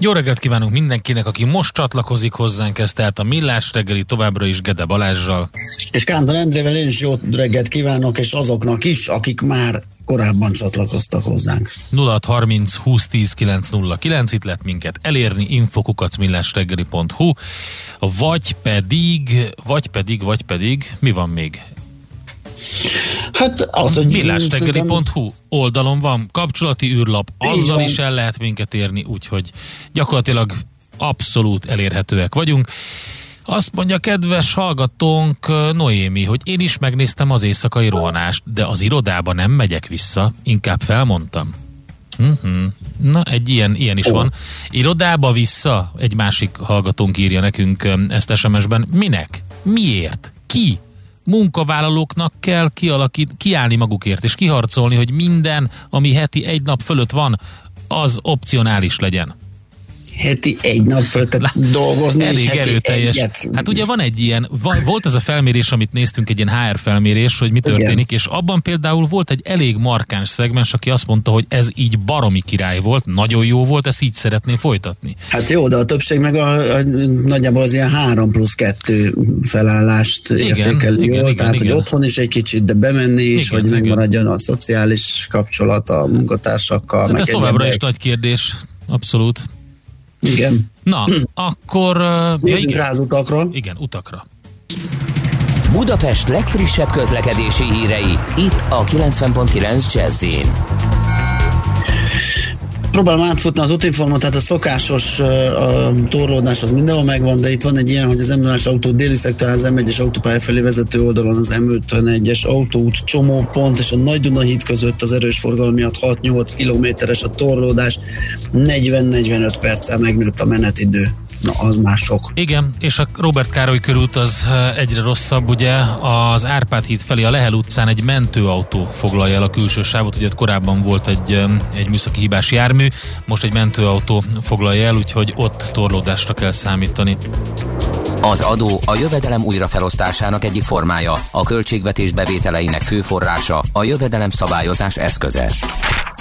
Jó reggelt kívánunk mindenkinek, aki most csatlakozik hozzánk, ez tehát a Millás reggeli továbbra is Gede Balázsjal. És Kántor Endrével én is jó reggelt kívánok, és azoknak is, akik már korábban csatlakoztak hozzánk. 0630 2010 909, itt lehet minket elérni, infokukacmillásreggeli.hu, vagy pedig, vagy pedig, vagy pedig, mi van még? Hát az, hogy millástegeli.hu oldalon van kapcsolati űrlap, azzal is el lehet minket érni, úgyhogy gyakorlatilag abszolút elérhetőek vagyunk. Azt mondja kedves hallgatónk Noémi, hogy én is megnéztem az éjszakai rohanást, de az irodába nem megyek vissza, inkább felmondtam. Uh-huh. Na, egy ilyen, ilyen is oh. van. Irodába vissza, egy másik hallgatónk írja nekünk ezt SMS-ben. Minek? Miért? Ki? Munkavállalóknak kell kialakít, kiállni magukért, és kiharcolni, hogy minden, ami heti egy nap fölött van, az opcionális legyen heti egy nap föl, tehát dolgozni Elég és heti erőteljes. Egyet. Hát ugye van egy ilyen, volt ez a felmérés, amit néztünk, egy ilyen HR felmérés, hogy mi történik, Igen. és abban például volt egy elég markáns szegmens, aki azt mondta, hogy ez így baromi király volt, nagyon jó volt, ezt így szeretné folytatni. Hát jó, de a többség meg a, a nagyjából az ilyen 3 plusz 2 felállást igen, értékel igen, jól, igen, tehát igen. hogy otthon is egy kicsit, de bemenni is, igen, hogy igen. megmaradjon a szociális kapcsolat a munkatársakkal. Hát ez továbbra is nagy kérdés, abszolút. Igen. Na, akkor... Nézzünk rá az utakra. Igen, utakra. Budapest legfrissebb közlekedési hírei, itt a 90.9 jazz próbálom átfutni az útinformot, tehát a szokásos a torlódás az mindenhol megvan, de itt van egy ilyen, hogy az m autó déli szektor, az M1-es autópálya felé vezető oldalon az M51-es autóút csomópont, és a Nagy Duna híd között az erős forgalom miatt 6-8 kilométeres a torlódás, 40-45 perccel megnőtt a menetidő. Na, az már sok. Igen, és a Robert Károly körút az egyre rosszabb, ugye az Árpád híd felé a Lehel utcán egy mentőautó foglalja el a külső sávot, ugye korábban volt egy, egy műszaki hibás jármű, most egy mentőautó foglalja el, úgyhogy ott torlódásra kell számítani. Az adó a jövedelem újrafelosztásának egyik formája, a költségvetés bevételeinek fő forrása, a jövedelem szabályozás eszköze.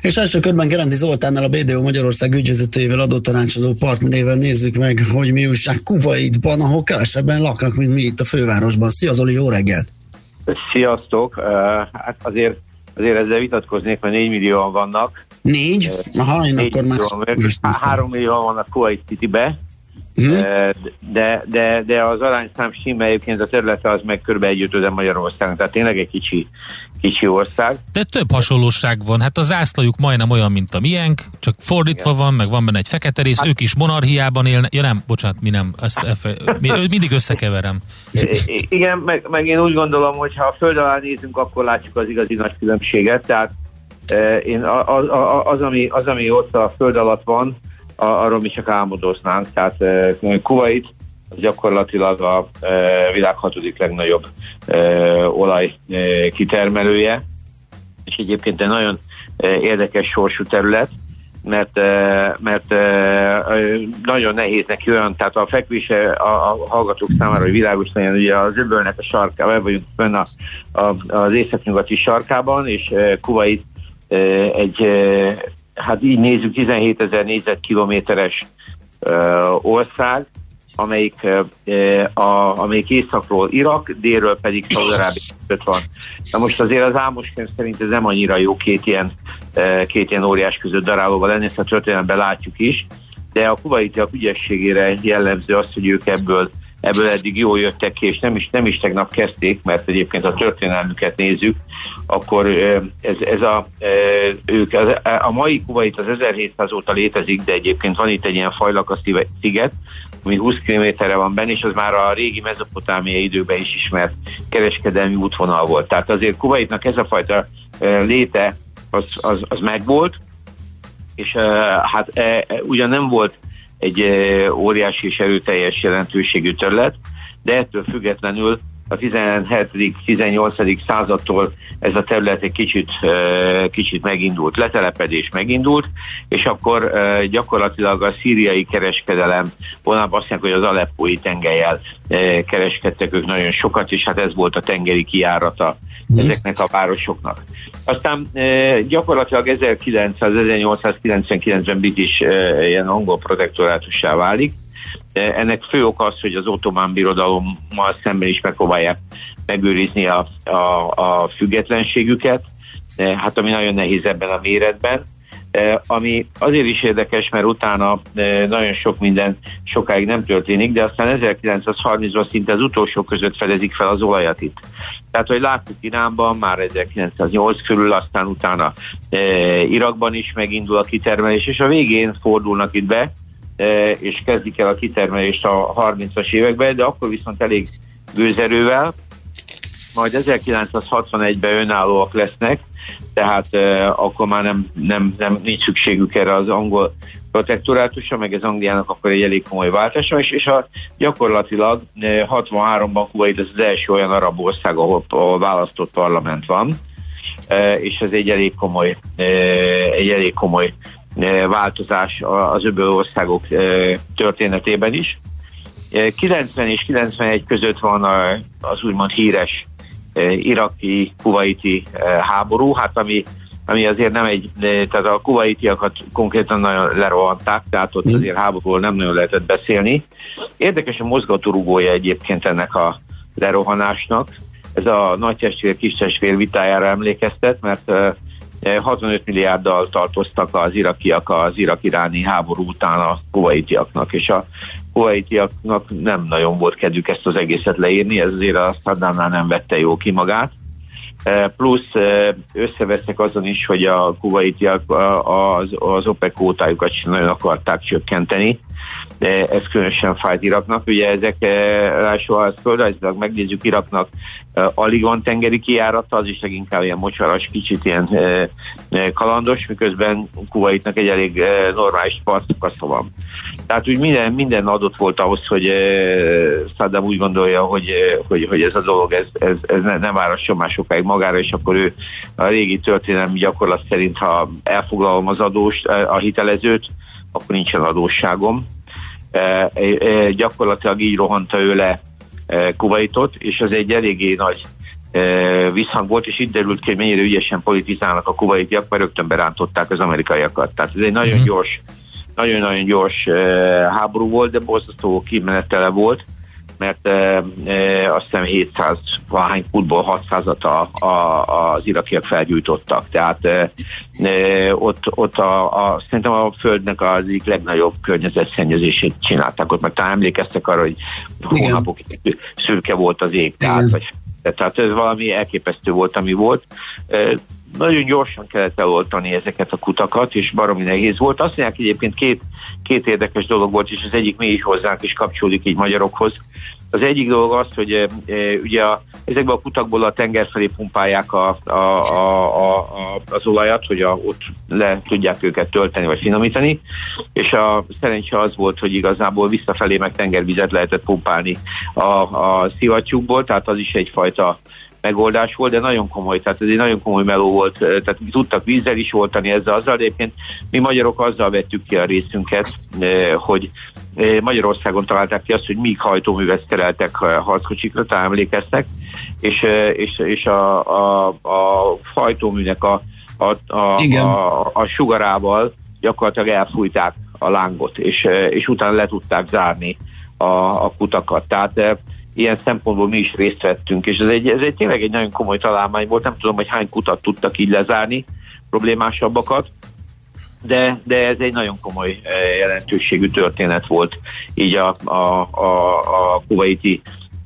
És első körben Gerendi Zoltánnal a BDO Magyarország ügyvezetőjével, adótanácsadó partnerével nézzük meg, hogy mi újság Kuwaitban, ahol kevesebben laknak, mint mi itt a fővárosban. Szia Zoli, jó reggelt! Sziasztok! Hát azért, azért ezzel vitatkoznék, mert 4 millióan vannak. Négy? Aha, én akkor már... 3 millióan vannak Kuwait City-be, Uh-huh. De, de, de az arányszám simmel egyébként a területe az meg kb. egy ötöde Magyarország, tehát tényleg egy kicsi, kicsi ország. De több hasonlóság van, hát az zászlajuk majdnem olyan, mint a miénk, csak fordítva Igen. van, meg van benne egy fekete rész, hát, ők is monarchiában élnek, ja nem, bocsánat, mi nem, ezt efe, mi, mindig összekeverem. Igen, meg, meg én úgy gondolom, hogy ha a föld alá nézünk, akkor látjuk az igazi nagy különbséget, tehát én az, az, ami, az, ami ott a föld alatt van, arról mi csak álmodoznánk. Tehát Kuwait az gyakorlatilag a világ hatodik legnagyobb olaj kitermelője, és egyébként egy nagyon érdekes sorsú terület, mert, mert nagyon nehéz neki olyan, tehát a fekvése a, a hallgatók számára, hogy világos legyen, ugye az öbölnek a sarkában, vagyunk fönn a, a, az északnyugati sarkában, és Kuwait egy hát így nézzük 17 ezer négyzetkilométeres ország, amelyik, a, amelyik északról Irak, délről pedig Szaudarábia van. Na most azért az Ámos könyv szerint ez nem annyira jó két ilyen, két ilyen óriás között darálóval lenni, ezt a történelemben látjuk is, de a kuvaitiak ügyességére jellemző az, hogy ők ebből ebből eddig jól jöttek ki, és nem is, nem is tegnap kezdték, mert egyébként a történelmüket nézzük, akkor ez, ez a, ők, a mai Kuwait az 1700 óta létezik, de egyébként van itt egy ilyen fajlakasz sziget, ami 20 kilométerre van benne, és az már a régi mezopotámiai időben is ismert kereskedelmi útvonal volt. Tehát azért Kuwaitnak ez a fajta léte az, az, az megvolt, és hát ugyan nem volt egy óriási és erőteljes jelentőségű terület, de ettől függetlenül a 17.-18. századtól ez a terület egy kicsit, kicsit megindult, letelepedés megindult, és akkor gyakorlatilag a szíriai kereskedelem, vonalban azt mondják, hogy az aleppói tengelyel kereskedtek ők nagyon sokat, és hát ez volt a tengeri kiárata mm. ezeknek a városoknak. Aztán gyakorlatilag 1900-1899-ben British ilyen angol protektorátussá válik, ennek fő ok az, hogy az ottomán birodalommal szemben is megpróbálják megőrizni a, a, a függetlenségüket, hát ami nagyon nehéz ebben a méretben. Ami azért is érdekes, mert utána nagyon sok minden sokáig nem történik, de aztán 1930-ban szinte az utolsó között fedezik fel az olajat itt. Tehát, hogy láttuk Iránban már 1908 körül, aztán utána Irakban is megindul a kitermelés, és a végén fordulnak itt be, és kezdik el a kitermelést a 30-as években, de akkor viszont elég gőzerővel, majd 1961-ben önállóak lesznek, tehát uh, akkor már nem, nem, nem nincs szükségük erre az angol protektorátusra, meg az Angliának akkor egy elég komoly váltása, és, és a, gyakorlatilag 63-ban Kuwait az, az első olyan arab ország, ahol, ahol választott parlament van, uh, és ez egy elég komoly, uh, egy elég komoly változás az öböl országok történetében is. 90 és 91 között van az úgymond híres iraki, kuwaiti háború, hát ami, ami azért nem egy, tehát a kuwaitiakat konkrétan nagyon lerohanták, tehát ott mhm. azért háborúról nem nagyon lehetett beszélni. Érdekes a mozgatórugója egyébként ennek a lerohanásnak. Ez a nagy testvér, kis testvér vitájára emlékeztet, mert 65 milliárddal tartoztak az irakiak az irak-iráni háború után a kuwaitiaknak, és a kuwaitiaknak nem nagyon volt kedvük ezt az egészet leírni, ez azért a Saddamnál nem vette jó ki magát. E, plusz e, összevesztek azon is, hogy a kuwaitiak az, az OPEC kótájukat sem nagyon akarták csökkenteni, ez különösen fájt Iraknak. Ugye ezek ráadásul, ha ezt földrajzilag megnézzük Iraknak, alig van tengeri kijárata, az is leginkább ilyen mocsaras, kicsit ilyen kalandos, miközben Kuwaitnak egy elég normális partszakasza van. Tehát úgy minden, minden adott volt ahhoz, hogy Saddam úgy gondolja, hogy, hogy, hogy ez a dolog ez, ez, ez ne, nem várasson már sokáig magára, és akkor ő a régi történelmi gyakorlat szerint, ha elfoglalom az adóst, a hitelezőt, akkor nincsen adósságom. E, e, e, gyakorlatilag így rohanta ő le e, Kuwaitot, és az egy eléggé nagy e, visszhang volt, és itt derült ki, hogy mennyire ügyesen politizálnak a kuwaitiak, mert rögtön berántották az amerikaiakat. Tehát ez egy nagyon mm. gyors nagyon-nagyon gyors e, háború volt, de borzasztó kimenetele volt mert e, e, azt hiszem 700 valahány futból 600-at a, a, az irakiak felgyújtottak. Tehát e, e, ott, ott a, a, szerintem a Földnek az egyik legnagyobb környezetszennyezését csinálták ott, mert talán emlékeztek arra, hogy hónapok szürke volt az ég. Tehát, vagy, tehát ez valami elképesztő volt, ami volt. E, nagyon gyorsan kellett eloltani ezeket a kutakat, és baromi nehéz volt. Azt mondják egyébként két, két érdekes dolog volt, és az egyik mi is hozzánk is kapcsolódik így magyarokhoz. Az egyik dolog az, hogy e, e, ugye a, ezekben a kutakból a tenger felé pumpálják a, a, a, a, az olajat, hogy a, ott le tudják őket tölteni vagy finomítani, és a szerencse az volt, hogy igazából visszafelé meg tengervizet lehetett pumpálni a, a szivattyúkból, tehát az is egyfajta megoldás volt, de nagyon komoly, tehát ez egy nagyon komoly meló volt, tehát tudtak vízzel is oltani ezzel azzal, de egyébként mi magyarok azzal vettük ki a részünket, hogy Magyarországon találták ki azt, hogy míg hajtóművet szereltek harckocsikra, talán emlékeztek, és, és, és a, a, a hajtóműnek a, a, a, a, a sugarával gyakorlatilag elfújták a lángot, és, és utána le tudták zárni a, a kutakat. Tehát ilyen szempontból mi is részt vettünk, és ez egy, ez egy tényleg egy nagyon komoly találmány volt, nem tudom, hogy hány kutat tudtak így lezárni, problémásabbakat, de, de ez egy nagyon komoly jelentőségű történet volt. Így a, a, a, a kuwaiti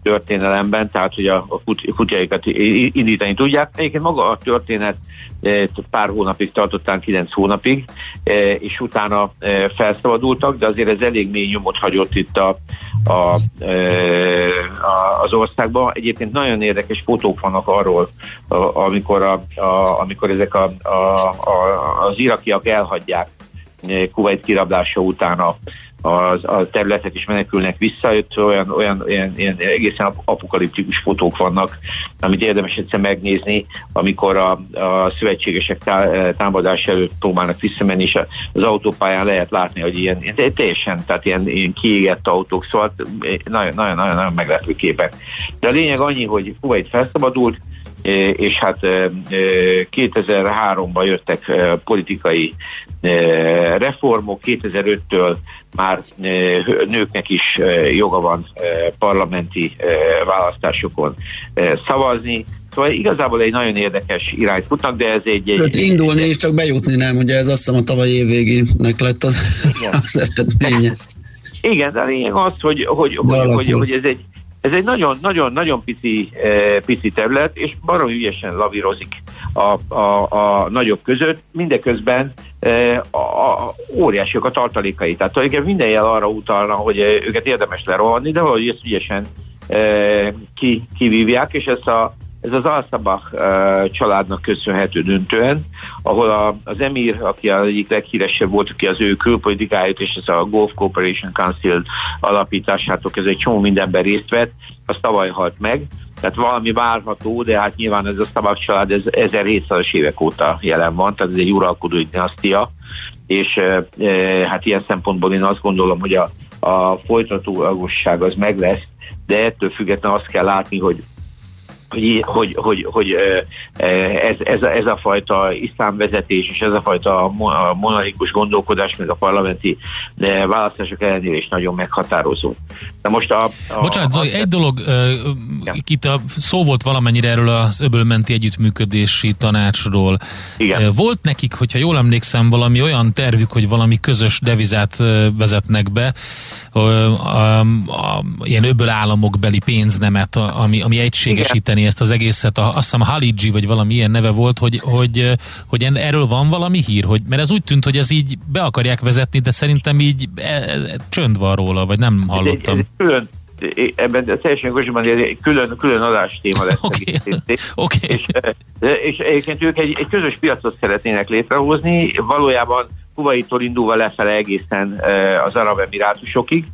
történelemben, tehát hogy a, a indítani tudják. Egyébként maga a történet e, pár hónapig tartottán, kilenc hónapig, e, és utána e, felszabadultak, de azért ez elég mély nyomot hagyott itt a, a, a, az országban. Egyébként nagyon érdekes fotók vannak arról, amikor, a, a, amikor ezek a, a, a, az irakiak elhagyják Kuwait kirablása után a, az, a területek is menekülnek vissza, ott olyan, olyan, olyan, olyan egészen apokaliptikus fotók vannak, amit érdemes egyszer megnézni, amikor a, a szövetségesek tá, támadás előtt próbálnak visszamenni, és az autópályán lehet látni, hogy ilyen, teljesen, tehát ilyen, ilyen kiégett autók, szóval nagyon-nagyon meglepő képek. De a lényeg annyi, hogy Kuwait felszabadult, és hát 2003-ban jöttek politikai reformok, 2005-től már nőknek is joga van parlamenti választásokon szavazni, Szóval igazából egy nagyon érdekes irányt futnak, de ez egy... egy, egy indulni és csak bejutni nem, ugye ez azt hiszem a tavaly évvégének lett az, az eredménye. Igen, de a lényeg az, hogy, hogy, hogy, hogy, hogy ez egy ez egy nagyon-nagyon-nagyon pici, e, pici terület, és baromi ügyesen lavírozik a, a, a nagyobb között, mindeközben e, a, a, óriásiak a tartalékai. Tehát tulajdonképpen minden jel arra utalna, hogy őket érdemes lerohanni, de valahogy ezt ügyesen ki, kivívják, és ezt a ez az Alszabach családnak köszönhető döntően, ahol a, az emír, aki az egyik leghíresebb volt, aki az ő külpolitikáját és ez a Gulf Cooperation Council alapításától ez egy csomó mindenben részt vett, az tavaly halt meg, tehát valami várható, de hát nyilván ez a Szabak család ez 1700-as évek óta jelen van, tehát ez egy uralkodó dinasztia, és e, hát ilyen szempontból én azt gondolom, hogy a, a folytatóagosság az meg lesz, de ettől függetlenül azt kell látni, hogy hogy, hogy, hogy, hogy ez, ez, a, ez a fajta iszlámvezetés és ez a fajta monarchikus gondolkodás, meg a parlamenti választások ellenére is nagyon meghatározó. De most a, a Bocsánat, a, egy dolog, ja. itt a, szó volt valamennyire erről az öbölmenti együttműködési tanácsról. Igen. Volt nekik, hogyha jól emlékszem, valami olyan tervük, hogy valami közös devizát vezetnek be, a, a, a, ilyen öböl államok beli pénznemet, ami, ami egységesíteni ezt az egészet, a, azt hiszem Haligi, vagy valami ilyen neve volt, hogy, hogy, hogy erről van valami hír, hogy, mert ez úgy tűnt, hogy ez így be akarják vezetni, de szerintem így e, e, csönd van róla, vagy nem hallottam. Ez egy, külön ebben teljesen igazán egy külön, külön adás téma lesz. Okay. okay. És, és egyébként ők egy, egy közös piacot szeretnének létrehozni, valójában Kuwaittól indulva lefele egészen az Arab Emirátusokig,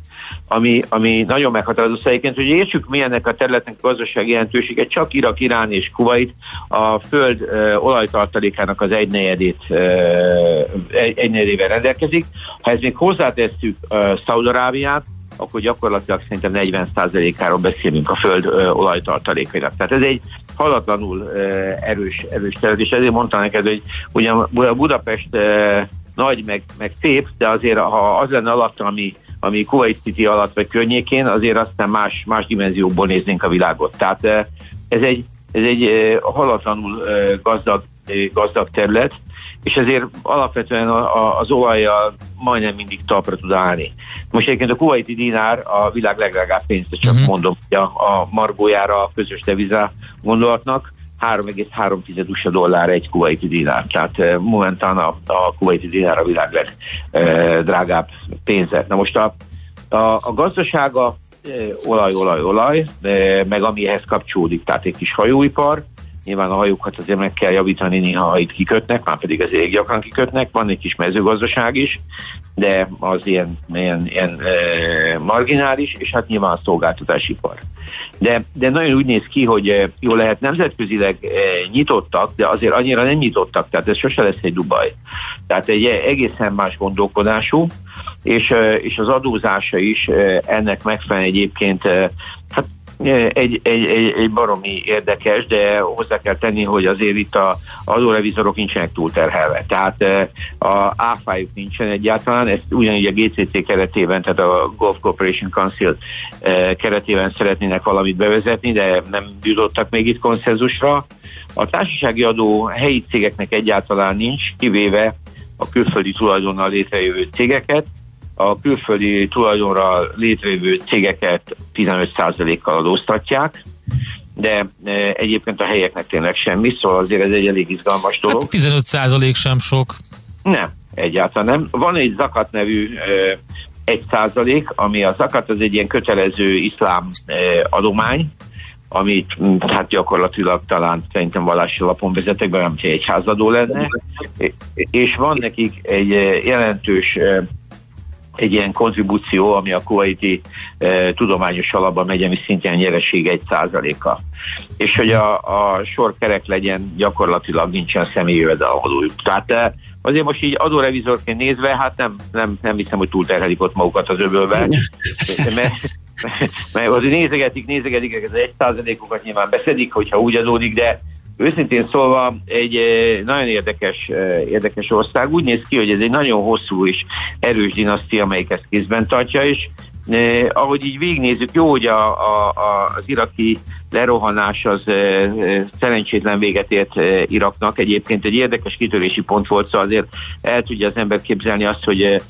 ami, ami nagyon meghatározó szerint, hogy értsük mi a területnek gazdasági jelentősége, csak Irak, Irán és Kuwait a föld ö, olajtartalékának az egynegyedét, egy, egynegyedével rendelkezik. Ha ezt még hozzátesszük Szaudarábiát, akkor gyakorlatilag szerintem 40%-áról beszélünk a föld ö, olajtartalékainak. Tehát ez egy halatlanul ö, erős, erős terület, és ezért mondtam neked, hogy ugyan Budapest ö, nagy, meg, meg szép, de azért ha az lenne alatt, ami, ami Kuwait City alatt vagy környékén, azért aztán más, más dimenziókból néznénk a világot. Tehát ez egy, ez egy halatlanul gazdag, gazdag terület, és ezért alapvetően az olajjal majdnem mindig talpra tud állni. Most egyébként a kuwaiti dinár a világ legdrágább pénzt, csak uh-huh. mondom, hogy a, a margójára a közös devizá gondolatnak, 3,3 USA dollár egy kuwaiti dinár. Tehát uh, momentán a, a kuwaiti dinár a világ legdrágább uh, pénze. Na most a, a, a gazdasága uh, olaj, olaj, olaj, uh, meg amihez kapcsolódik, tehát egy kis hajóipar, Nyilván a hajókat azért meg kell javítani, néha ha itt kikötnek, már pedig az elég gyakran kikötnek, van egy kis mezőgazdaság is, de az ilyen, ilyen, ilyen e, marginális, és hát nyilván a szolgáltatásipar. De, de nagyon úgy néz ki, hogy jó lehet nemzetközileg e, nyitottak, de azért annyira nem nyitottak, tehát ez sose lesz egy Dubaj. Tehát egy egészen más gondolkodású, és, és az adózása is ennek megfelelően egyébként hát egy, egy, egy, egy baromi érdekes, de hozzá kell tenni, hogy azért itt a adórevizorok nincsenek túlterhelve. Tehát a áfájuk nincsen egyáltalán, ezt ugyanígy a GCC keretében, tehát a Gulf Corporation Council keretében szeretnének valamit bevezetni, de nem jutottak még itt konszenzusra. A társasági adó helyi cégeknek egyáltalán nincs, kivéve a külföldi tulajdonnal létrejövő cégeket, a külföldi tulajdonra létrejövő cégeket 15%-kal adóztatják, de e, egyébként a helyeknek tényleg semmi, szóval azért ez egy elég izgalmas dolog. Hát 15% sem sok. Nem, egyáltalán nem. Van egy Zakat nevű e, egy százalék, ami a zakat az egy ilyen kötelező iszlám e, adomány, amit hát gyakorlatilag talán szerintem vallási alapon vezetek be, nem egy házadó lenne, és van nekik egy jelentős egy ilyen kontribúció, ami a kuwaiti e, tudományos alapban megy, ami szintén nyereség egy százaléka. És hogy a, a sor kerek legyen, gyakorlatilag nincsen személyi jövedelmadójuk. Tehát e, azért most így adórevizorként nézve, hát nem, nem, nem hiszem, hogy túlterhelik ott magukat az öbölbe, mert, mert azért nézegetik, nézegetik, ez egy százalékokat nyilván beszedik, hogyha úgy adódik, de Őszintén szólva egy eh, nagyon érdekes, eh, érdekes ország. Úgy néz ki, hogy ez egy nagyon hosszú és erős dinasztia, amelyik ezt kézben tartja, és eh, ahogy így végignézzük, jó, hogy a, a, a, az iraki lerohanás az eh, szerencsétlen véget ért eh, Iraknak. Egyébként egy érdekes kitörési pont volt, szóval azért el tudja az ember képzelni azt, hogy eh,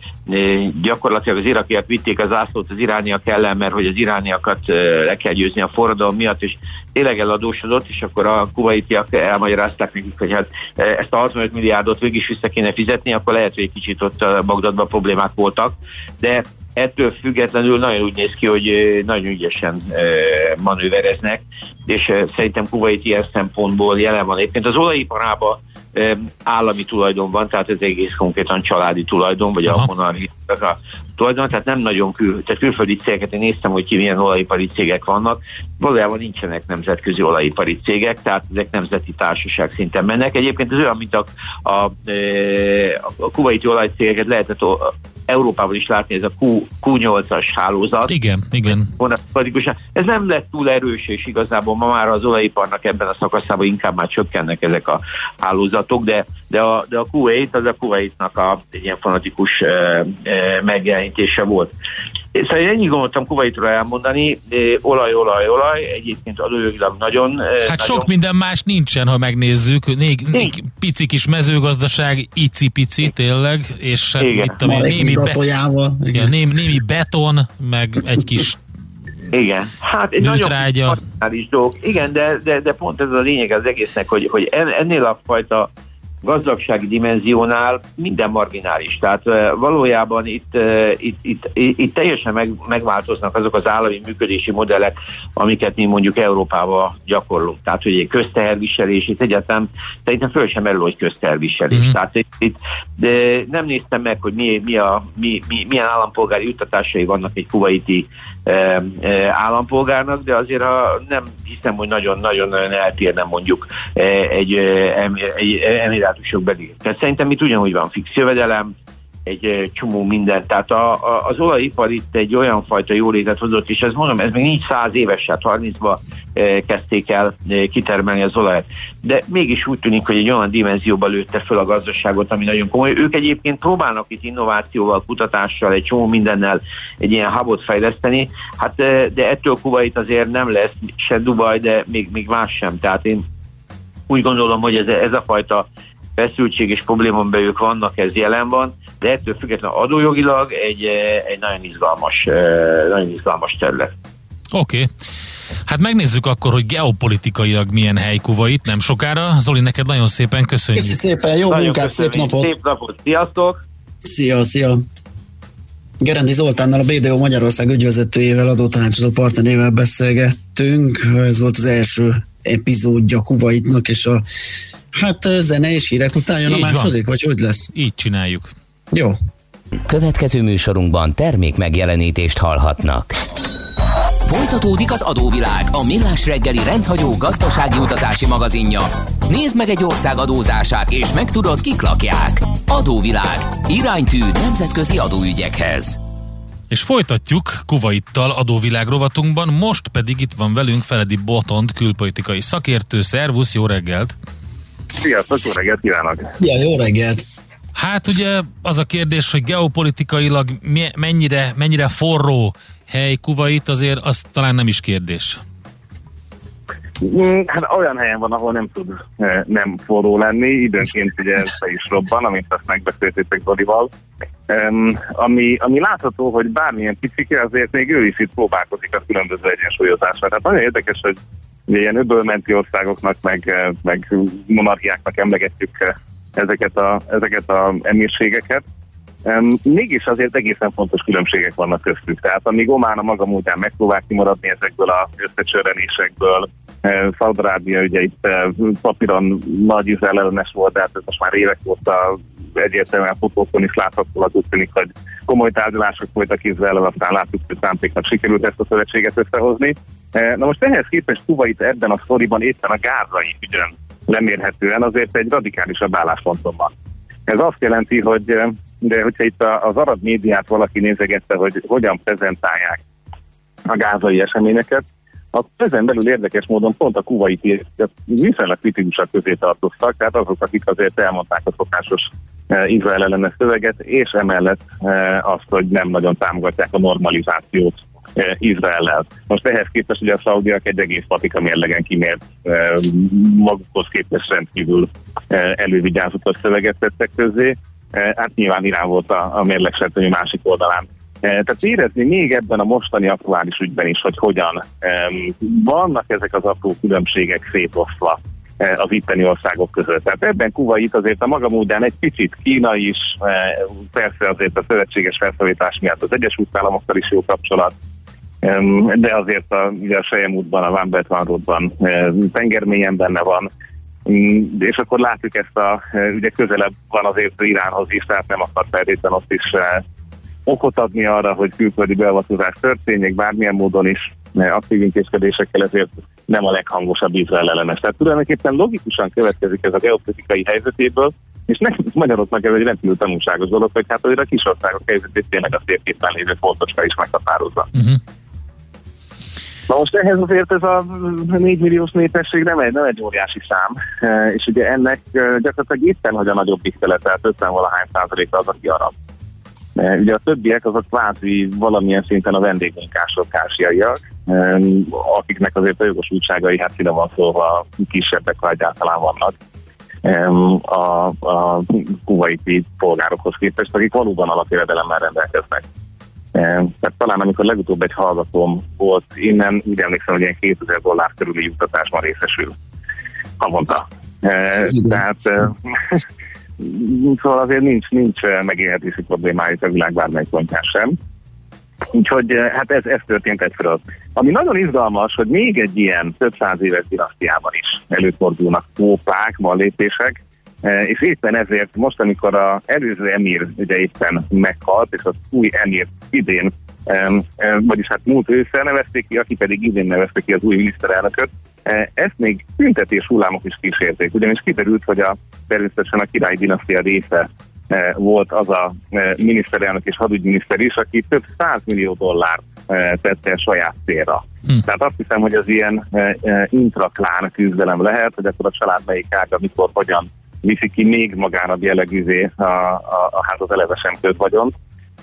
gyakorlatilag az irakiak vitték az ászlót az irániak ellen, mert hogy az irániakat le kell győzni a forradalom miatt, és tényleg eladósodott, és akkor a kuwaitiak elmagyarázták nekik, hogy hát ezt a 65 milliárdot végig is vissza kéne fizetni, akkor lehet, hogy egy kicsit ott Bagdadban problémák voltak, de ettől függetlenül nagyon úgy néz ki, hogy nagyon ügyesen manővereznek, és szerintem Kuwait ilyen szempontból jelen van. Éppen az olajiparában állami tulajdon van, tehát ez egész konkrétan családi tulajdon, vagy Aha. a monarchia tulajdon, tehát nem nagyon kül, tehát külföldi cégeket, én néztem, hogy ki milyen olajipari cégek vannak, valójában nincsenek nemzetközi olajipari cégek, tehát ezek nemzeti társaság szinten mennek. Egyébként ez olyan, mint a, a, a, a kuwaiti olajcégeket lehetett Európában is látni ez a Q, Q8-as hálózat. Igen, igen. Ez nem lett túl erős, és igazából ma már az olajiparnak ebben a szakaszában inkább már csökkennek ezek a hálózatok, de, de a, de a Q8 az a Kuwaitnak a, egy ilyen fanatikus e, e, megjelenítése volt. Szóval én ennyit gondoltam Kuwaitról elmondani, olaj, olaj, olaj, egyébként adójogilag nagyon... Hát nagyon... sok minden más nincsen, ha megnézzük. Né, né, pici kis mezőgazdaság, icipici tényleg, és igen. itt a némi, be, igen. némi, némi beton, meg egy kis igen, hát egy nagyon dolog. Igen, de, de, de pont ez a lényeg az egésznek, hogy, hogy ennél a fajta gazdagsági dimenziónál minden marginális. Tehát valójában itt, itt, itt, itt teljesen meg, megváltoznak azok az állami működési modellek, amiket mi mondjuk Európában gyakorlunk. Tehát, hogy egy közteherviselés, itt egyáltalán szerintem föl sem merül, hogy közteherviselés. Mm-hmm. Tehát itt, itt de nem néztem meg, hogy mi, mi a, mi, mi, milyen állampolgári juttatásai vannak egy kuwaiti állampolgárnak, de azért ha nem hiszem, hogy nagyon-nagyon eltérne mondjuk egy, egy, emirátusok belé. Tehát szerintem itt ugyanúgy van fix jövedelem, egy csomó minden. Tehát a, a, az olajipar itt egy olyan fajta jólétet hozott, és ez mondom, ez még nincs száz éves, hát 30-ba e, kezdték el e, kitermelni az olajat. De mégis úgy tűnik, hogy egy olyan dimenzióba lőtte föl a gazdaságot, ami nagyon komoly. Ők egyébként próbálnak itt innovációval, kutatással, egy csomó mindennel egy ilyen hubot fejleszteni, hát e, de ettől Kuwait azért nem lesz se Dubaj, de még, még más sem. Tehát én úgy gondolom, hogy ez, ez a fajta feszültség és problémon ők vannak, ez jelen van, de ettől függetlenül adójogilag egy, eh, egy nagyon izgalmas, eh, nagyon izgalmas terület. Oké. Okay. Hát megnézzük akkor, hogy geopolitikailag milyen hely Kuwait nem sokára. Zoli, neked nagyon szépen köszönjük. Köszönjük szépen, jó nagyon munkát, szép napot! Szép napot, sziasztok! Szia, szia! Gerendi Zoltánnal, a BDO Magyarország ügyvezetőjével, adótanácsadó partnerével beszélgettünk. Ez volt az első epizódja Kuwaitnak, és a hát zene és hírek után jön Így a második, van. vagy hogy lesz? Így csináljuk. Jó. Következő műsorunkban termék megjelenítést hallhatnak. Folytatódik az adóvilág, a millás reggeli rendhagyó gazdasági utazási magazinja. Nézd meg egy ország adózását, és megtudod, kik lakják. Adóvilág. Iránytű nemzetközi adóügyekhez. És folytatjuk Kuvaittal adóvilág rovatunkban, most pedig itt van velünk Feledi Botond, külpolitikai szakértő. Szervusz, jó reggelt! Sziasztok, jó reggelt kívánok! Ja, jó reggelt! Hát ugye az a kérdés, hogy geopolitikailag mennyire, mennyire forró hely Kuwait, azért az talán nem is kérdés. Mm, Hát olyan helyen van, ahol nem tud eh, nem forró lenni, időnként ugye ez is robban, amit azt megbeszéltétek Dorival. Um, ami, ami látható, hogy bármilyen picike, azért még ő is itt próbálkozik a különböző egyensúlyozásra. Tehát nagyon érdekes, hogy ilyen öbölmenti országoknak, meg, eh, meg monarchiáknak emlegetjük eh, ezeket a, ezeket a emírségeket. Mégis azért egészen fontos különbségek vannak köztük. Tehát amíg Omán a maga módján megpróbál kimaradni ezekből a összecsörrenésekből, uh, Szaudarábia ugye itt uh, papíron nagy Izrael ellenes volt, de hát ez most már évek óta egyértelműen fotókon is láthatólag úgy tűnik, hogy komoly tárgyalások folytak Izrael, aztán láttuk, hogy Trumpéknak sikerült ezt a szövetséget összehozni. Uh, na most ehhez képest Kuwait ebben a sztoriban éppen a gázai ügyön lemérhetően azért egy radikálisabb állásponton van. Ez azt jelenti, hogy uh, de hogyha itt az arab médiát valaki nézegette, hogy hogyan prezentálják a gázai eseményeket, akkor ezen belül érdekes módon pont a kuvaiti viszonylag kritikusak közé tartoztak, tehát azok, akik azért elmondták a szokásos e, Izrael ellenes szöveget, és emellett e, azt, hogy nem nagyon támogatják a normalizációt Izraellel. Most ehhez képest ugye a szaudiak egy egész patika mérlegen kimért e, magukhoz képest rendkívül e, elővigyázatos szöveget tettek közé, Eh, hát nyilván Irán volt a, a mérlegsertőnyű másik oldalán. Eh, tehát érezni még ebben a mostani aktuális ügyben is, hogy hogyan vannak ezek az apró különbségek szétosztva eh, az itteni országok között. Tehát ebben Kuwait azért a maga módján egy picit Kína is, persze azért a szövetséges felszólítás miatt az Egyesült Államokkal is jó kapcsolat, de azért a, ugye a Sejemútban, a Van Belt Van Roadban tengermélyen benne van, Mm, és akkor látjuk ezt a, e, ugye közelebb van azért Iránhoz is, tehát nem akar feltétlenül ott is e, okot adni arra, hogy külföldi beavatkozás történjék, bármilyen módon is e, aktív intézkedésekkel, ezért nem a leghangosabb Izrael ellenes. Tehát tulajdonképpen logikusan következik ez a geopolitikai helyzetéből, és nekünk magyaroknak ez egy rendkívül tanulságos dolog, hogy hát azért a kis országok helyzetét tényleg a térképen lévő foltocska is meghatározza. Uh-huh. Na most ehhez azért ez a 4 milliós népesség nem egy, nem egy óriási szám, e, és ugye ennek e, gyakorlatilag éppen, hogy a nagyobb tisztelet, tehát 50 valahány százaléka az, aki arab. E, ugye a többiek azok kvázi valamilyen szinten a vendégmunkások, kársiaiak, akiknek azért a jogosultságai, hát finoman szólva kisebbek, ha egyáltalán vannak a, a kuvaiti polgárokhoz képest, akik valóban alapjövedelemmel rendelkeznek. Tehát talán amikor legutóbb egy hallgatóm volt innen, úgy emlékszem, hogy ilyen 2000 dollár körüli juttatásban részesül havonta. Tehát szóval azért nincs, nincs megélhetési problémájuk a világ bármely pontján sem. Úgyhogy hát ez, ez történt egyfelől. Ami nagyon izgalmas, hogy még egy ilyen több száz éves dinasztiában is előfordulnak pópák, lépések, E, és éppen ezért most, amikor az előző emír ugye éppen meghalt, és az új emír idén, vagyis hát múlt ősszel nevezték ki, aki pedig idén nevezte ki az új miniszterelnököt, e, ezt még tüntetés hullámok is kísérték, ugyanis kiderült, hogy a természetesen a királyi dinasztia része e, volt az a miniszterelnök és hadügyminiszter is, aki több millió dollár tette saját célra. Hm. Tehát azt hiszem, hogy az ilyen intraklán küzdelem lehet, hogy akkor a család melyik ága, mikor, hogyan viszi ki még magának jellegűzé a, a, a az eleve sem költ vagyont.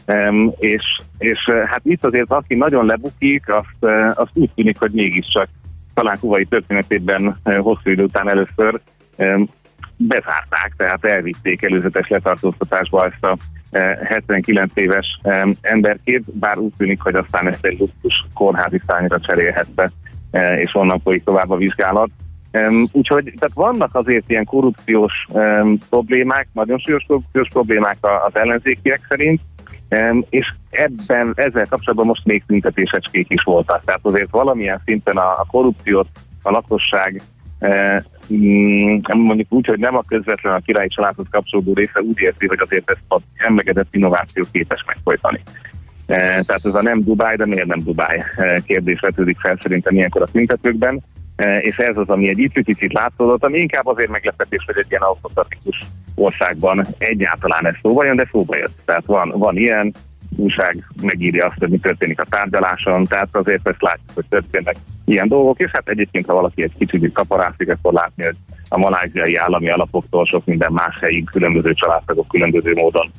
Um, és, és hát itt azért aki nagyon lebukik, azt, azt úgy tűnik, hogy mégiscsak talán kuvai történetében hosszú idő után először um, bezárták, tehát elvitték előzetes letartóztatásba ezt a 79 éves emberkét, bár úgy tűnik, hogy aztán ezt egy luxus kórházi szányra cserélhette, és onnan folyik tovább a vizsgálat. Um, úgyhogy tehát vannak azért ilyen korrupciós um, problémák, nagyon súlyos korrupciós problémák az ellenzékiek szerint, um, és ebben ezzel kapcsolatban most még tüntetésecskék is voltak. Tehát azért valamilyen szinten a, a korrupciót a lakosság uh, mondjuk úgy, hogy nem a közvetlen a királyi családhoz kapcsolódó része úgy érzi, hogy azért ezt az emlegedett innováció képes megfolytani. Tehát ez a nem Dubáj, de miért nem Dubáj kérdés vetődik fel szerintem ilyenkor a tüntetőkben. E, és ez az, ami egy picit látszódott, ami inkább azért meglepetés, hogy egy ilyen autokratikus országban egyáltalán ez szóba jön, de szóba jött. Tehát van, van ilyen, újság megírja azt, hogy mi történik a tárgyaláson, tehát azért ezt látjuk, hogy történnek ilyen dolgok, és hát egyébként, ha valaki egy kicsit kaparászik, akkor látni, hogy a maláziai állami alapoktól sok minden más helyi különböző családtagok különböző módon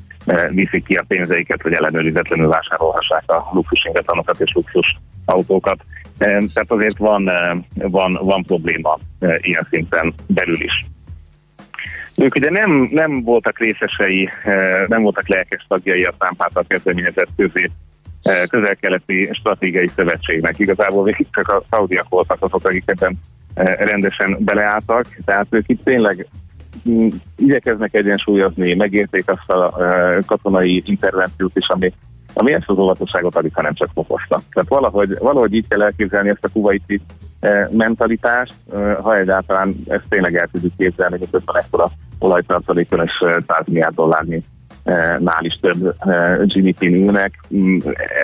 viszik ki a pénzeiket, hogy ellenőrizetlenül vásárolhassák a luxus ingatlanokat és luxus autókat. Tehát azért van, van, van probléma ilyen szinten belül is. Ők ugye nem, nem voltak részesei, nem voltak lelkes tagjai a számpáta kezdeményezett közé közel-keleti stratégiai szövetségnek. Igazából végig csak a szaudiak voltak azok, akik ebben rendesen beleálltak, tehát ők itt tényleg igyekeznek egyensúlyozni, megérték azt a katonai intervenciót is, ami, ami ezt az óvatosságot alig, hanem csak fokozta. Tehát valahogy, valahogy így kell elképzelni ezt a kuvaiti mentalitást, ha egyáltalán ezt tényleg el tudjuk képzelni, hogy közben ekkora olajtartalékon és 100 milliárd dollárnyi nál is több GDP-n ülnek, mm,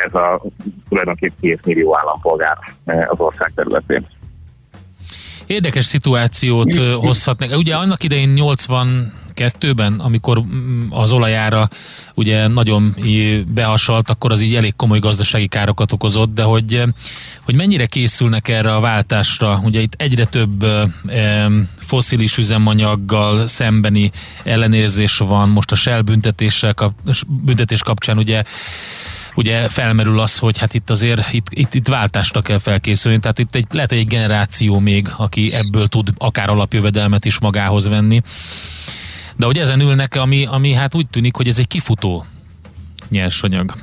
ez a tulajdonképpen 2 millió állampolgár az ország területén. Érdekes szituációt hozhatnak. Ugye annak idején 80 2022-ben, amikor mm, az olajára ugye nagyon behasalt, akkor az így elég komoly gazdasági károkat okozott, de hogy, hogy mennyire készülnek erre a váltásra, ugye itt egyre több foszilis üzemanyaggal szembeni ellenérzés van, most a Shell büntetéssel kap, büntetés kapcsán ugye ugye felmerül az, hogy hát itt azért itt, itt, itt váltásra kell felkészülni, tehát itt egy, lehet egy generáció még, aki ebből tud akár alapjövedelmet is magához venni. De hogy ezen ülnek, ami, ami hát úgy tűnik, hogy ez egy kifutó nyersanyag.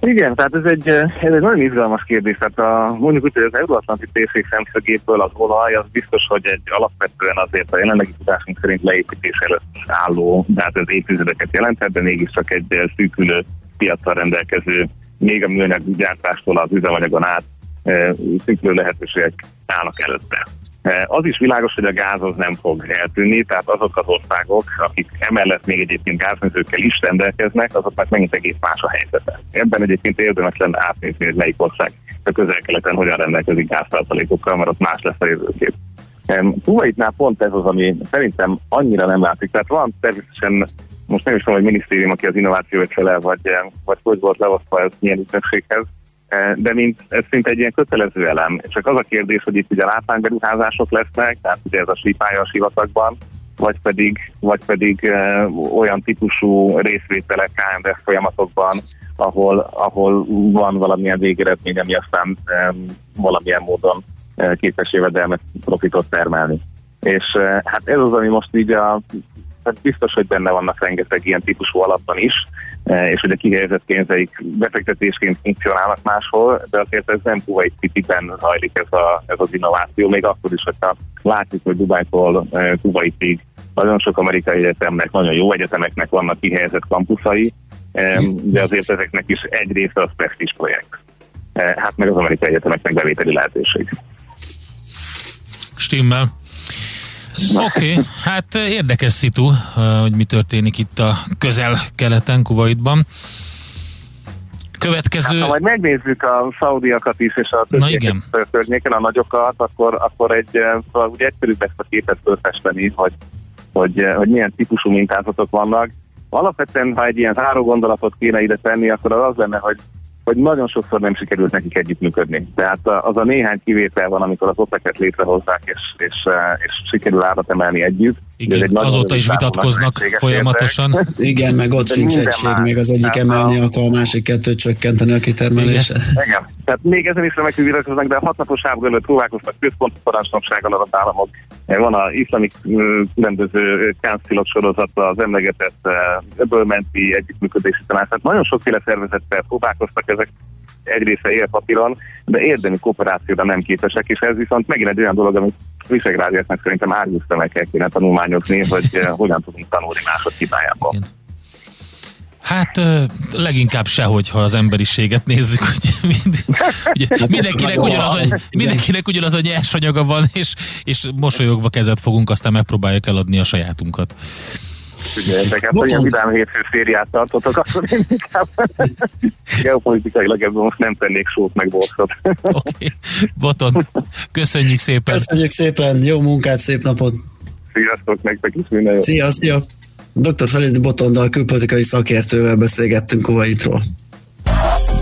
Igen, tehát ez egy, ez egy nagyon izgalmas kérdés. Tehát a, mondjuk úgy, hogy az Euróatlanti térség szemszögéből az olaj, az biztos, hogy egy alapvetően azért a jelenlegi tudásunk szerint leépítés előtt álló, tehát ez évtizedeket jelentett, de mégiscsak egy szűkülő piacsal rendelkező, még a műanyag gyártástól az üzemanyagon át eh, szűkülő lehetőségek állnak előtte. Eh, az is világos, hogy a gáz az nem fog eltűnni, tehát azok az országok, akik emellett még egyébként gázmezőkkel is rendelkeznek, azoknak megint egész más a helyzete. Ebben egyébként érdemes lenne átnézni, hogy melyik ország a közel-keleten hogyan rendelkezik gáztartalékokkal, mert ott más lesz a jövőkép. Kuwaitnál pont ez az, ami szerintem annyira nem látszik. Tehát van természetesen, most nem is tudom, hogy minisztérium, aki az innovációt felel, vagy, vagy hogy volt leosztva ez milyen ügynökséghez, Eh, de mint, ez szinte egy ilyen kötelező elem. Csak az a kérdés, hogy itt ugye látványberuházások lesznek, tehát ugye ez a sípálya a sivatagban, vagy pedig, vagy pedig e, olyan típusú részvételek KMDF folyamatokban, ahol, ahol van valamilyen végeredmény, ami aztán valamilyen módon képes jövedelmet, profitot termelni. És hát ez az, ami most így a, hát biztos, hogy benne vannak rengeteg ilyen típusú alapban is, E, és a kihelyezett pénzeik befektetésként funkcionálnak máshol, de azért ez nem Kuwait City-ben hajlik ez, a, ez az innováció, még akkor is, hogyha látjuk, hogy Dubájtól e, Kuwaitig nagyon sok amerikai egyetemnek, nagyon jó egyetemeknek vannak kihelyezett kampuszai, e, de azért ezeknek is egy része az prestige projekt. Hát meg az amerikai egyetemeknek bevételi lehetőség. Stimmel. Oké, okay, hát érdekes szitu, hogy mi történik itt a közel-keleten, Kuwaitban. Következő... Hát, ha majd megnézzük a szaudiakat is, és a környéken, a nagyokat, akkor, akkor egy, szóval ugye egyszerűbb ezt a képet fölfesteni, hogy, hogy, hogy milyen típusú mintázatok vannak. Alapvetően, ha egy ilyen záró gondolatot kéne ide tenni, akkor az az lenne, hogy hogy nagyon sokszor nem sikerült nekik együttműködni. Tehát az a néhány kivétel van, amikor az opec hozzák, és, és, és sikerül árat emelni együtt. Igen, azóta is vitatkoznak folyamatosan. Igen, meg ott sincs egység, még az egyik emelni akar, a másik kettőt csökkenteni a kitermelése. Igen. Igen. Tehát még ezen is remekül vitatkoznak, de a hatnapos háború előtt próbálkoztak központi parancsnoksággal az államok. Van a iszlamik különböző councilok sorozata, az emlegetett öbölmenti együttműködési tanács. Tehát nagyon sokféle szervezettel próbálkoztak ezek egyrészt él papíron, de érdemi kooperációra nem képesek, és ez viszont megint egy olyan dolog, amit Visegrádiaknak szerintem árnyúzta kell kéne tanulmányozni, hogy uh, hogyan tudunk tanulni mások hibájából. Hát leginkább sehogy, ha az emberiséget nézzük, hogy mind, ugye, mindenkinek, ugyanaz a, mindenkinek ugyanaz a nyersanyaga van, és, és mosolyogva kezet fogunk, aztán megpróbáljuk eladni a sajátunkat. Figyeljetek, hát olyan vidám hétfő szériát tartotok, akkor én inkább geopolitikailag ebben most nem tennék sót meg borszot. Oké, okay. Boton, köszönjük szépen. Köszönjük szépen, jó munkát, szép napot. Sziasztok, nektek is minden jó. Szia, szia. Dr. Felidi Botondal külpolitikai szakértővel beszélgettünk Kuwaitról.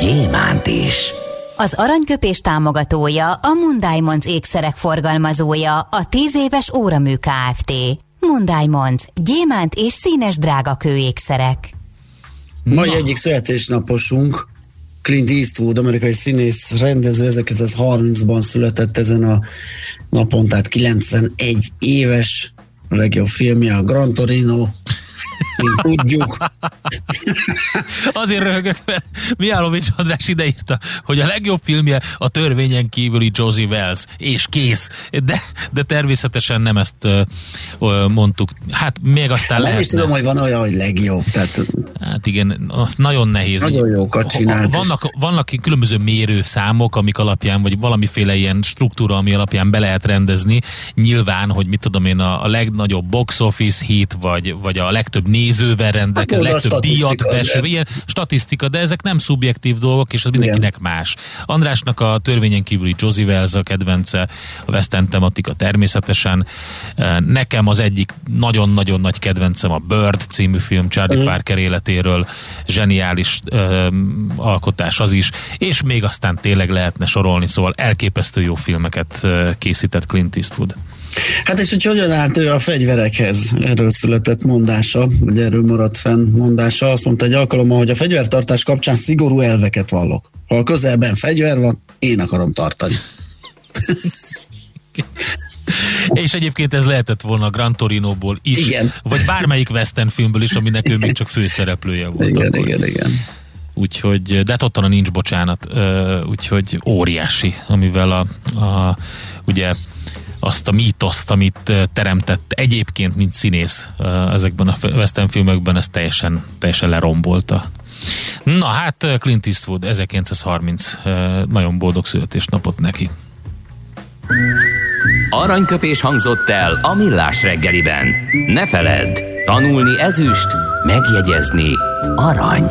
gyémánt is. Az aranyköpés támogatója a Mundiamonds ékszerek forgalmazója a 10 éves óramű Kft. Mundiamonds. Gyémánt és színes drágakő ékszerek. Mai egyik születésnaposunk, Clint Eastwood, amerikai színész, rendező 1930-ban született ezen a napon, tehát 91 éves, a legjobb filmje a Gran Torino, mint tudjuk. Azért röhögök, mert Miálovics András ideírta, hogy a legjobb filmje a törvényen kívüli Josie Wells, és kész. De, de természetesen nem ezt uh, mondtuk. Hát még aztán Nem lehetne. is tudom, hogy van olyan, hogy legjobb. Tehát Hát igen, nagyon nehéz. Nagyon jókat csinált. Vannak, vannak különböző mérőszámok, amik alapján, vagy valamiféle ilyen struktúra, ami alapján be lehet rendezni. Nyilván, hogy mit tudom én, a, a legnagyobb box office hit, vagy, vagy a legtöbb nézővel rendelkező, Hát, legtöbb díjat de- ilyen statisztika, de ezek nem szubjektív dolgok, és az mindenkinek más. Andrásnak a törvényen kívüli Josie Wells a kedvence, a West End tematika természetesen. Nekem az egyik nagyon-nagyon nagy kedvencem a Bird című film Charlie Parker életéről, zseniális um, alkotás az is, és még aztán tényleg lehetne sorolni, szóval elképesztő jó filmeket készített Clint Eastwood. Hát és hogy hogyan állt ő a fegyverekhez? Erről született mondása, vagy erről maradt fenn mondása. Azt mondta egy alkalommal, hogy a fegyvertartás kapcsán szigorú elveket vallok. Ha a közelben fegyver van, én akarom tartani. És egyébként ez lehetett volna Gran Torino-ból is, Igen. vagy bármelyik western filmből is, aminek ő még csak főszereplője volt. Igen, akkor. igen, igen. Úgyhogy, de hát ott a nincs bocsánat, úgyhogy óriási, amivel a, a ugye azt a mítoszt, amit teremtett egyébként, mint színész ezekben a western filmekben, ezt teljesen, teljesen lerombolta. Na hát Clint Eastwood 1930 ö, nagyon boldog születésnapot neki. Aranyköpés hangzott el a millás reggeliben. Ne feledd, tanulni ezüst, megjegyezni arany.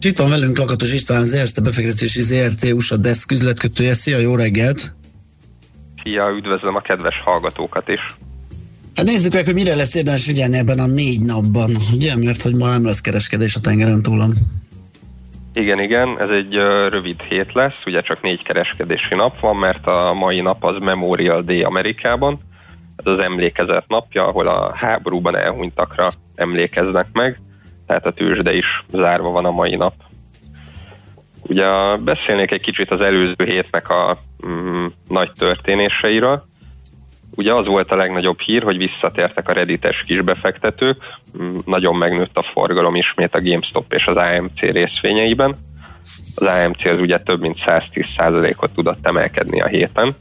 És itt van velünk Lakatos István, az Erste befektetési ZRT USA Desk üzletkötője. Szia, jó reggelt! Szia, üdvözlöm a kedves hallgatókat is. Hát nézzük meg, hogy mire lesz érdemes figyelni ebben a négy napban, ugye? Mert hogy ma nem lesz kereskedés a tengeren túlon. Igen, igen, ez egy rövid hét lesz, ugye csak négy kereskedési nap van, mert a mai nap az Memorial Day Amerikában, ez az emlékezet napja, ahol a háborúban elhunytakra emlékeznek meg, tehát a tőzsde is zárva van a mai nap. Ugye beszélnék egy kicsit az előző hétnek a mm, nagy történéseiről. Ugye az volt a legnagyobb hír, hogy visszatértek a reddites kisbefektetők, Mm, nagyon megnőtt a forgalom ismét a GameStop és az AMC részvényeiben. Az AMC az ugye több mint 110%-ot tudott emelkedni a héten.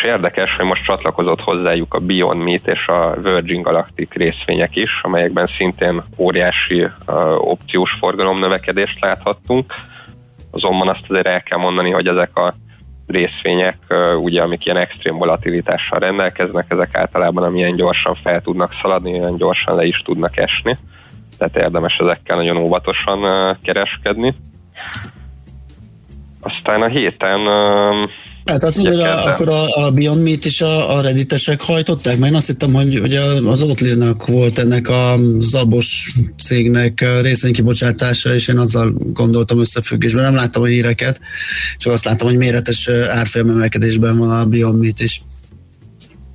És érdekes, hogy most csatlakozott hozzájuk a Beyond Meat és a Virgin Galactic részvények is, amelyekben szintén óriási opciós forgalom növekedést láthattunk. Azonban azt azért el kell mondani, hogy ezek a részvények, ugye, amik ilyen extrém volatilitással rendelkeznek, ezek általában amilyen gyorsan fel tudnak szaladni, olyan gyorsan le is tudnak esni. Tehát érdemes ezekkel nagyon óvatosan kereskedni. Aztán a héten Hát azt mondod, hogy a, akkor a, a Beyond Meat is a, a redditesek hajtották? Mert én azt hittem, hogy ugye az Oatly-nak volt ennek a zabos cégnek a részvénykibocsátása, és én azzal gondoltam összefüggésben. Nem láttam a híreket, csak azt láttam, hogy méretes árfolyamemelkedésben van a Beyond Meat is.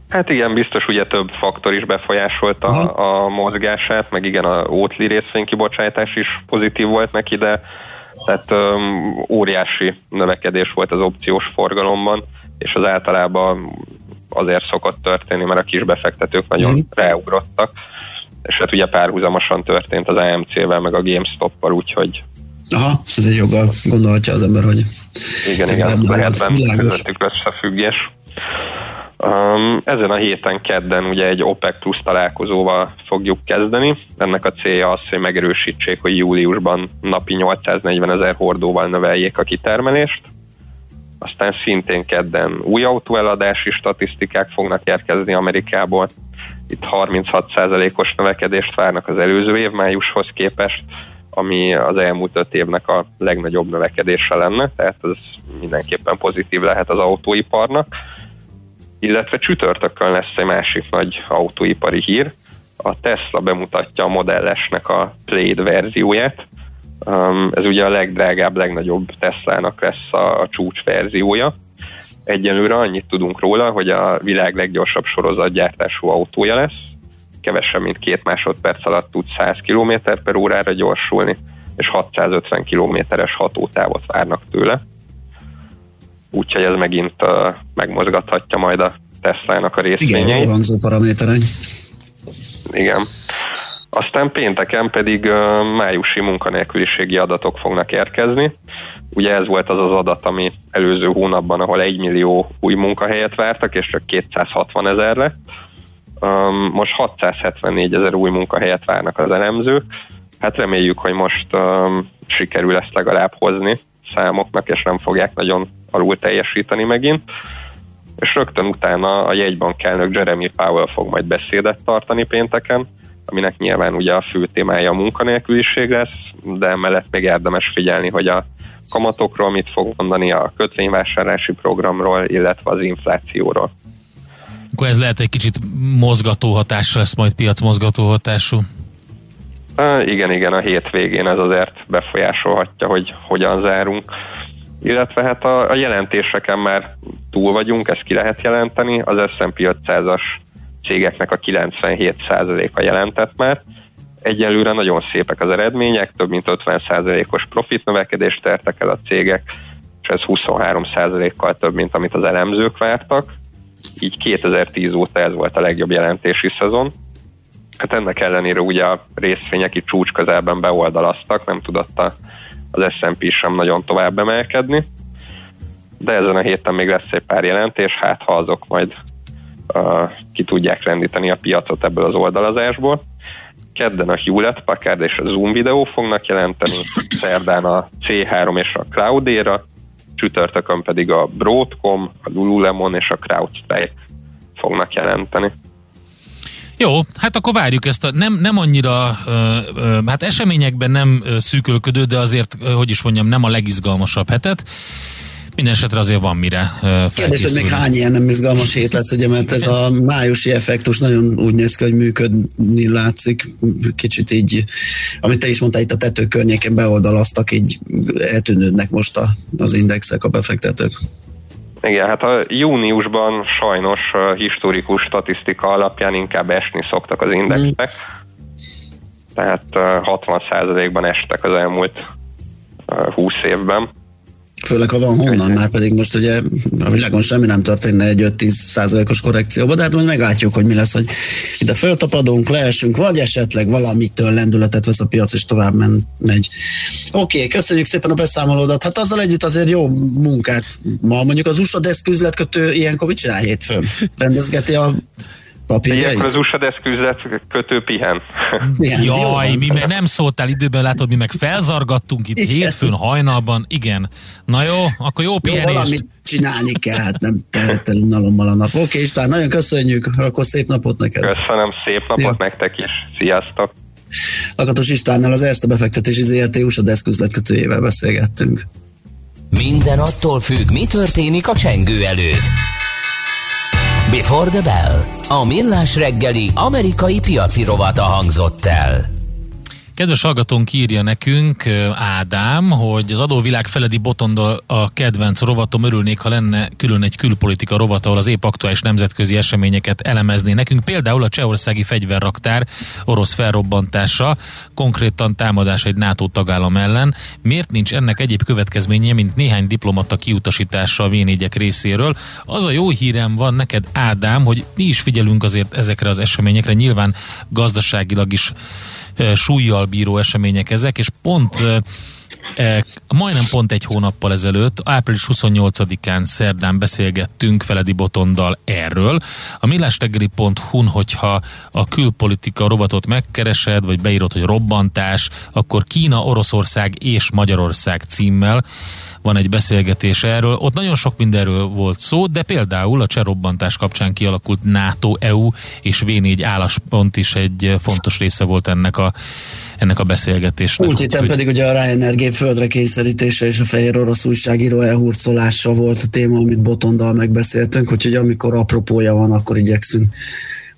Hát igen, biztos ugye több faktor is befolyásolta Aha. a mozgását, meg igen, a Oatly részvénykibocsátás is pozitív volt neki, de tehát um, óriási növekedés volt az opciós forgalomban, és az általában azért szokott történni, mert a kisbefektetők nagyon Mhm. ráugrottak, és hát ugye párhuzamosan történt az AMC-vel, meg a GameStop-val, úgyhogy Aha, ez egy joggal gondolhatja az ember, hogy igen, igen, benne lehet benne közöttük összefüggés. Um, ezen a héten kedden ugye egy OPEC plusz találkozóval fogjuk kezdeni. Ennek a célja az, hogy megerősítsék, hogy júliusban napi 840 ezer hordóval növeljék a kitermelést. Aztán szintén kedden új autóeladási statisztikák fognak érkezni Amerikából. Itt 36%-os növekedést várnak az előző év májushoz képest, ami az elmúlt öt évnek a legnagyobb növekedése lenne, tehát ez mindenképpen pozitív lehet az autóiparnak. Illetve csütörtökön lesz egy másik nagy autóipari hír. A Tesla bemutatja a modellesnek a Plaid verzióját. Um, ez ugye a legdrágább, legnagyobb Teslának lesz a csúcs verziója. Egyelőre annyit tudunk róla, hogy a világ leggyorsabb sorozatgyártású autója lesz, kevesebb, mint két másodperc alatt tud 100 km per órára gyorsulni, és 650 kilométeres hatótávot várnak tőle. Úgyhogy ez megint uh, megmozgathatja majd a Tesla-nak a részvényeit. Igen, hangzó paraméterek. Igen. Aztán pénteken pedig uh, májusi munkanélküliségi adatok fognak érkezni. Ugye ez volt az az adat, ami előző hónapban, ahol 1 millió új munkahelyet vártak, és csak 260 ezerre. Um, most 674 ezer új munkahelyet várnak az elemzők. Hát reméljük, hogy most um, sikerül ezt legalább hozni számoknak, és nem fogják nagyon alul teljesíteni megint. És rögtön utána a jegybank elnök Jeremy Powell fog majd beszédet tartani pénteken, aminek nyilván ugye a fő témája a munkanélküliség lesz, de emellett még érdemes figyelni, hogy a kamatokról mit fog mondani, a kötvényvásárlási programról, illetve az inflációról. Akkor ez lehet egy kicsit mozgató hatásra lesz majd piac mozgató hatású. Igen, igen, a hétvégén ez azért befolyásolhatja, hogy hogyan zárunk. Illetve hát a, a jelentéseken már túl vagyunk, ezt ki lehet jelenteni. Az S&P 500-as cégeknek a 97%-a jelentett már. Egyelőre nagyon szépek az eredmények, több mint 50%-os profit növekedést értek el a cégek, és ez 23%-kal több, mint amit az elemzők vártak így 2010 óta ez volt a legjobb jelentési szezon. Hát ennek ellenére ugye a részvények itt csúcs közelben beoldalaztak, nem tudott az S&P sem nagyon tovább emelkedni, de ezen a héten még lesz egy pár jelentés, hát ha azok majd uh, ki tudják rendíteni a piacot ebből az oldalazásból. Kedden a Hewlett Packard és a Zoom videó fognak jelenteni, szerdán a C3 és a Cloudera, csütörtökön pedig a Broadcom, a Lululemon és a CrowdStrike fognak jelenteni. Jó, hát akkor várjuk ezt a nem, nem annyira, ö, ö, hát eseményekben nem szűkölködő, de azért, hogy is mondjam, nem a legizgalmasabb hetet. Mindenesetre azért van mire uh, Kérdés, hogy még hány ilyen nem izgalmas hét lesz, ugye, mert ez a májusi effektus nagyon úgy néz ki, hogy működni látszik. Kicsit így, amit te is mondtál, itt a tető környéken beoldalaztak, így eltűnődnek most a, az indexek, a befektetők. Igen, hát a júniusban sajnos historikus statisztika alapján inkább esni szoktak az indexek. Tehát 60%-ban estek az elmúlt 20 évben. Főleg, ha van honnan, már pedig most ugye a világon semmi nem történne egy 5-10 százalékos korrekcióba, de hát majd meglátjuk, hogy mi lesz, hogy ide föltapadunk, leesünk, vagy esetleg valamitől lendületet vesz a piac, és tovább men, megy. Oké, okay, köszönjük szépen a beszámolódat. Hát azzal együtt azért jó munkát. Ma mondjuk az USA deszküzletkötő ilyenkor mit csinál hétfőn? Rendezgeti a papírjait? Ilyenkor az USA deszküzlet kötő pihen. pihen. Jaj, mi meg nem szóltál időben, látod, mi meg felzargattunk itt igen. hétfőn hajnalban. Igen. Na jó, akkor jó pihenés. Jó, valamit csinálni kell, hát nem tehetel unalommal a nap. Oké, okay, István, nagyon köszönjük, akkor szép napot neked. Köszönöm, szép napot Szia. nektek is. Sziasztok. Lakatos Istvánnal az Erste befektetési ZRT USA deszküzletkötőjével beszélgettünk. Minden attól függ, mi történik a csengő előtt. Before the Bell. A millás reggeli amerikai piaci rovata hangzott el. Kedves hallgatónk írja nekünk, Ádám, hogy az adóvilág feledi botondal a kedvenc rovatom örülnék, ha lenne külön egy külpolitika rovat, ahol az épp aktuális nemzetközi eseményeket elemezné nekünk. Például a csehországi fegyverraktár orosz felrobbantása, konkrétan támadás egy NATO tagállam ellen. Miért nincs ennek egyéb következménye, mint néhány diplomata kiutasítása a v részéről? Az a jó hírem van neked, Ádám, hogy mi is figyelünk azért ezekre az eseményekre, nyilván gazdaságilag is súlyjal súlyjal bíró események ezek, és pont E, majdnem pont egy hónappal ezelőtt, április 28-án szerdán beszélgettünk Feledi Botondal erről. A millástegeli.hu-n, hogyha a külpolitika robotot megkeresed, vagy beírod, hogy robbantás, akkor Kína, Oroszország és Magyarország címmel van egy beszélgetés erről. Ott nagyon sok mindenről volt szó, de például a cserobbantás kapcsán kialakult NATO, EU és V4 álláspont is egy fontos része volt ennek a ennek a beszélgetésnek. Múlt héten pedig ugye a Ryanair földre kényszerítése és a fehér orosz újságíró elhurcolása volt a téma, amit Botondal megbeszéltünk, úgyhogy amikor apropója van, akkor igyekszünk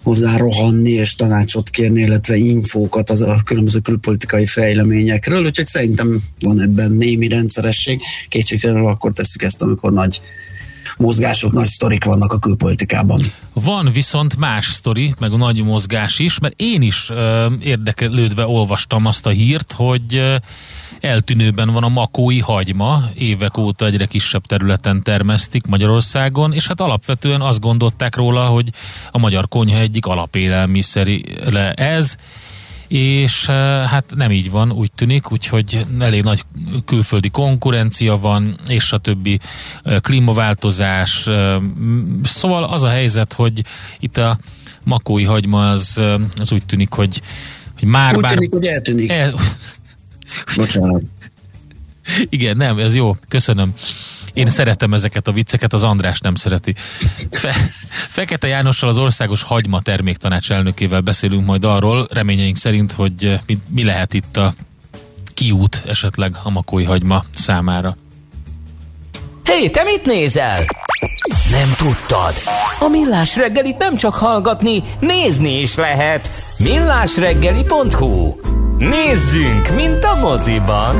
hozzá rohanni és tanácsot kérni, illetve infókat az a különböző külpolitikai fejleményekről, úgyhogy szerintem van ebben némi rendszeresség. Kétségtelenül akkor tesszük ezt, amikor nagy mozgások, nagy sztorik vannak a külpolitikában. Van viszont más sztori, meg nagy mozgás is, mert én is ö, érdeklődve olvastam azt a hírt, hogy ö, eltűnőben van a makói hagyma, évek óta egyre kisebb területen termesztik Magyarországon, és hát alapvetően azt gondolták róla, hogy a magyar konyha egyik alapélelmiszere ez, és eh, hát nem így van, úgy tűnik, úgyhogy elég nagy külföldi konkurencia van, és a többi eh, klímaváltozás. Eh, szóval az a helyzet, hogy itt a makói hagyma az, az úgy tűnik, hogy, hogy már úgy bár... tűnik, hogy eltűnik. El... Bocsánat. Igen, nem, ez jó, köszönöm. Én szeretem ezeket a vicceket, az András nem szereti. Fe- Fekete Jánossal az Országos Hagyma Terméktanács elnökével beszélünk majd arról, reményeink szerint, hogy mi, mi lehet itt a kiút esetleg a makói hagyma számára. Hé, hey, te mit nézel? Nem tudtad? A Millás reggelit nem csak hallgatni, nézni is lehet. millásreggeli.hu Nézzünk, mint a moziban!